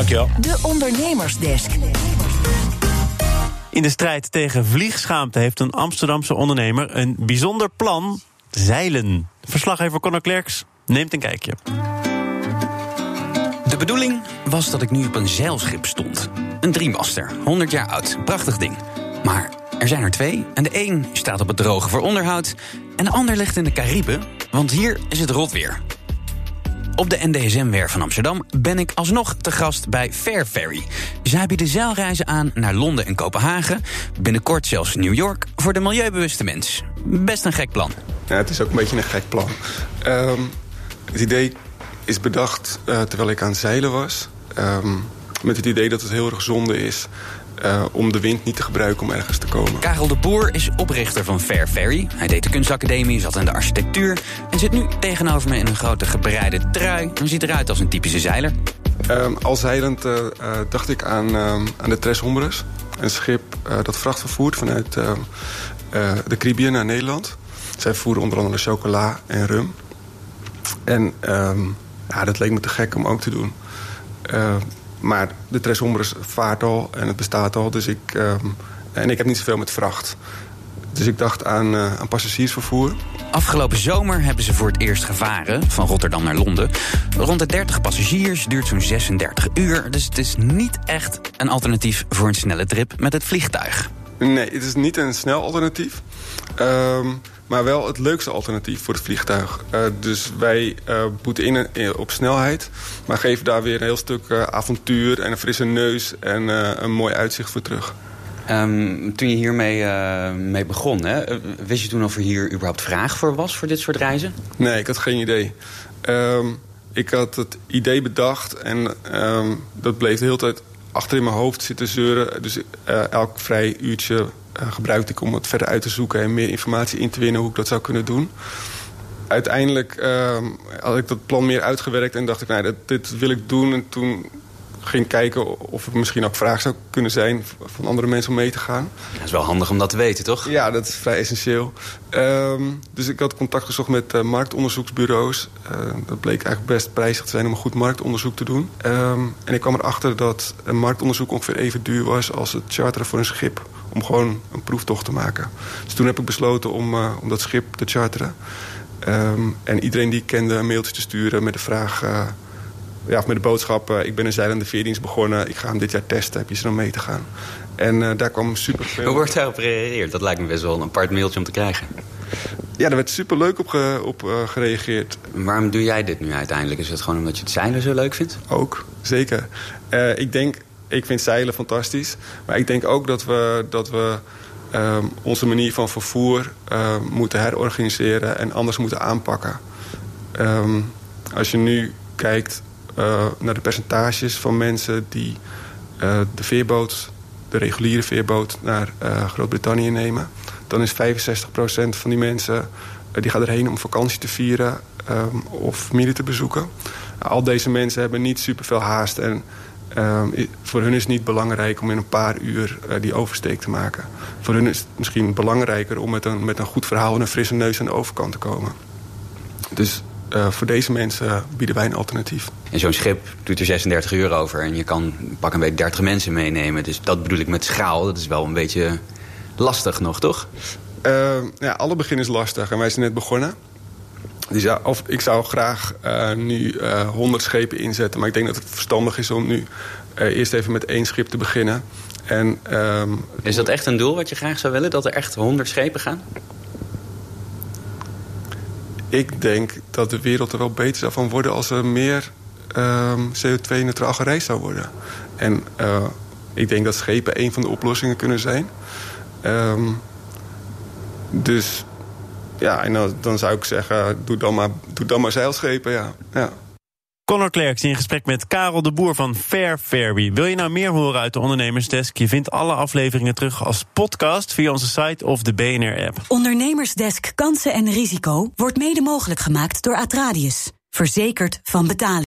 Dankjewel. De Ondernemersdesk. In de strijd tegen vliegschaamte heeft een Amsterdamse ondernemer een bijzonder plan: zeilen. Verslaggever Conor Klerks neemt een kijkje. De bedoeling was dat ik nu op een zeilschip stond. Een driemaster, 100 jaar oud, prachtig ding. Maar er zijn er twee en de een staat op het droge voor onderhoud... en de ander ligt in de Cariben, want hier is het rot weer. Op de NDSM-werf van Amsterdam ben ik alsnog te gast bij Fair Ferry. Zij bieden zeilreizen aan naar Londen en Kopenhagen... binnenkort zelfs New York voor de milieubewuste mens. Best een gek plan. Ja, het is ook een beetje een gek plan. Ehm, het idee is bedacht uh, terwijl ik aan zeilen was. Um, met het idee dat het heel erg zonde is uh, om de wind niet te gebruiken om ergens te komen. Karel de Boer is oprichter van Fair Ferry. Hij deed de kunstacademie, zat in de architectuur... en zit nu tegenover me in een grote gebreide trui... en ziet eruit als een typische zeiler. Um, al zeilend uh, uh, dacht ik aan, aan de Tres Hombres. Een schip dat vracht vervoert vanuit de Caribbean naar Nederland. Zij voeren onder andere chocola en rum. En um, ja, dat leek me te gek om ook te doen. Uh, maar de Tres Hombres vaart al en het bestaat al. Dus ik, um, en ik heb niet zoveel met vracht. Dus ik dacht aan, uh, aan passagiersvervoer. Afgelopen zomer hebben ze voor het eerst gevaren, van Rotterdam naar Londen. Rond de 30 passagiers, duurt zo'n 36 uur. Dus het is niet echt een alternatief voor een snelle trip met het vliegtuig. Nee, het is niet een snel alternatief. Um, maar wel het leukste alternatief voor het vliegtuig. Uh, dus wij uh, boeten in, in, op snelheid, maar geven daar weer een heel stuk uh, avontuur en een frisse neus en een mooi uitzicht voor terug. Um, toen je hiermee mee begon, hè, wist je toen of er hier überhaupt vraag voor was voor dit soort reizen? Nee, ik had geen idee. Um, ik had het idee bedacht en um, dat bleef de hele tijd achter in mijn hoofd zitten zeuren. Dus elk vrij uurtje gebruikte ik om het verder uit te zoeken... en meer informatie in te winnen hoe ik dat zou kunnen doen. Uiteindelijk uh, had ik dat plan meer uitgewerkt en dacht ik... Nou, dit wil ik doen. En toen ging kijken of er misschien ook vraag zou kunnen zijn... van andere mensen om mee te gaan. Dat is wel handig om dat te weten, toch? Ja, dat is vrij essentieel. Um, dus ik had contact gezocht met uh, marktonderzoeksbureaus. Uh, dat bleek eigenlijk best prijzig te zijn om een goed marktonderzoek te doen. Um, en ik kwam erachter dat een marktonderzoek ongeveer even duur was... als het charteren voor een schip om gewoon een proeftocht te maken. Dus toen heb ik besloten om, uh, om dat schip te charteren. Um, en iedereen die ik kende een mailtje te sturen met de vraag... Ja, of met de boodschap, uh, ik ben een zeilende veerdienst begonnen... ik ga hem dit jaar testen, heb je zin om mee te gaan? En daar kwam super veel... Hoe wordt daarop gereageerd? Dat lijkt me best wel een apart mailtje om te krijgen. Ja, daar werd super leuk op, ge, op uh, gereageerd. Waarom doe jij dit nu uiteindelijk? Is het gewoon omdat je het zeilen zo leuk vindt? Ook, zeker. Ik denk, ik vind zeilen fantastisch. Maar ik denk ook dat we, dat we um, onze manier van vervoer uh, moeten herorganiseren en anders moeten aanpakken. Um, als je nu kijkt naar de percentages van mensen die uh, de veerboot, de reguliere veerboot, naar uh, Groot-Brittannië nemen, dan is 65% van die mensen die gaat erheen om vakantie te vieren um, of familie te bezoeken. Al deze mensen hebben niet superveel haast en Um, voor hun is het niet belangrijk om in een paar uur die oversteek te maken. Voor hun is het misschien belangrijker om met een, met een goed verhaal en een frisse neus aan de overkant te komen. Dus uh, voor deze mensen bieden wij een alternatief. En zo'n schip doet er 36 uur over en je kan pak een beetje 30 mensen meenemen. Dus dat bedoel ik met schaal. Dat is wel een beetje lastig nog, toch? Uh, ja, alle begin is lastig en wij zijn net begonnen. Dus ja, of, ik zou graag uh, nu uh, 100 schepen inzetten. Maar ik denk dat het verstandig is om nu eerst even met één schip te beginnen. En, um, is dat echt een doel wat je graag zou willen? Dat er echt 100 schepen gaan? Ik denk dat de wereld er wel beter zou van worden... als er meer um, CO2-neutraal gereisd zou worden. En uh, ik denk dat schepen een van de oplossingen kunnen zijn. Um, dus ja, en dan, dan, zou ik zeggen, doe dan maar, doe dan maar zeilschepen, ja. ja. Conor Klerks in gesprek met Karel de Boer van Fair Ferry. Wil je nou meer horen uit de Ondernemersdesk? Je vindt alle afleveringen terug als podcast via onze site of de BNR-app. Ondernemersdesk Kansen en Risico wordt mede mogelijk gemaakt door Atradius. Verzekerd van betaling.